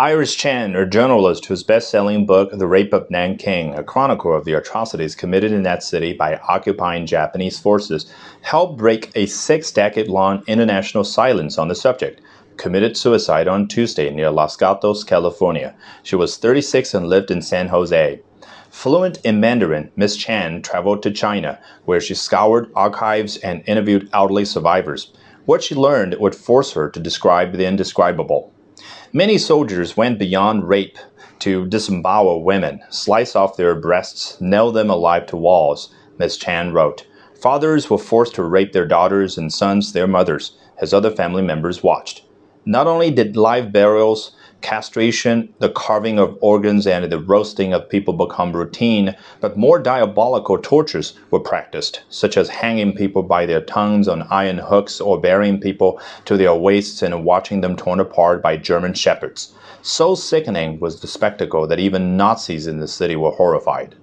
Iris Chang, a journalist whose best selling book, The Rape of Nanking, a chronicle of the atrocities committed in that city by occupying Japanese forces, helped break a six decade long international silence on the subject. Committed suicide on Tuesday near Los Gatos, California. She was 36 and lived in San Jose. Fluent in Mandarin, Miss Chang traveled to China, where she scoured archives and interviewed elderly survivors. What she learned would force her to describe the indescribable. Many soldiers went beyond rape to disembowel women, slice off their breasts, nail them alive to walls, Miss Chang wrote. Fathers were forced to rape their daughters and sons their mothers, as other family members watched. Not only did live burials castration, the carving of organs, and the roasting of people become routine, but more diabolical tortures were practiced, such as hanging people by their tongues on iron hooks or burying people to their waists and watching them torn apart by German shepherds. So sickening was the spectacle that even Nazis in the city were horrified.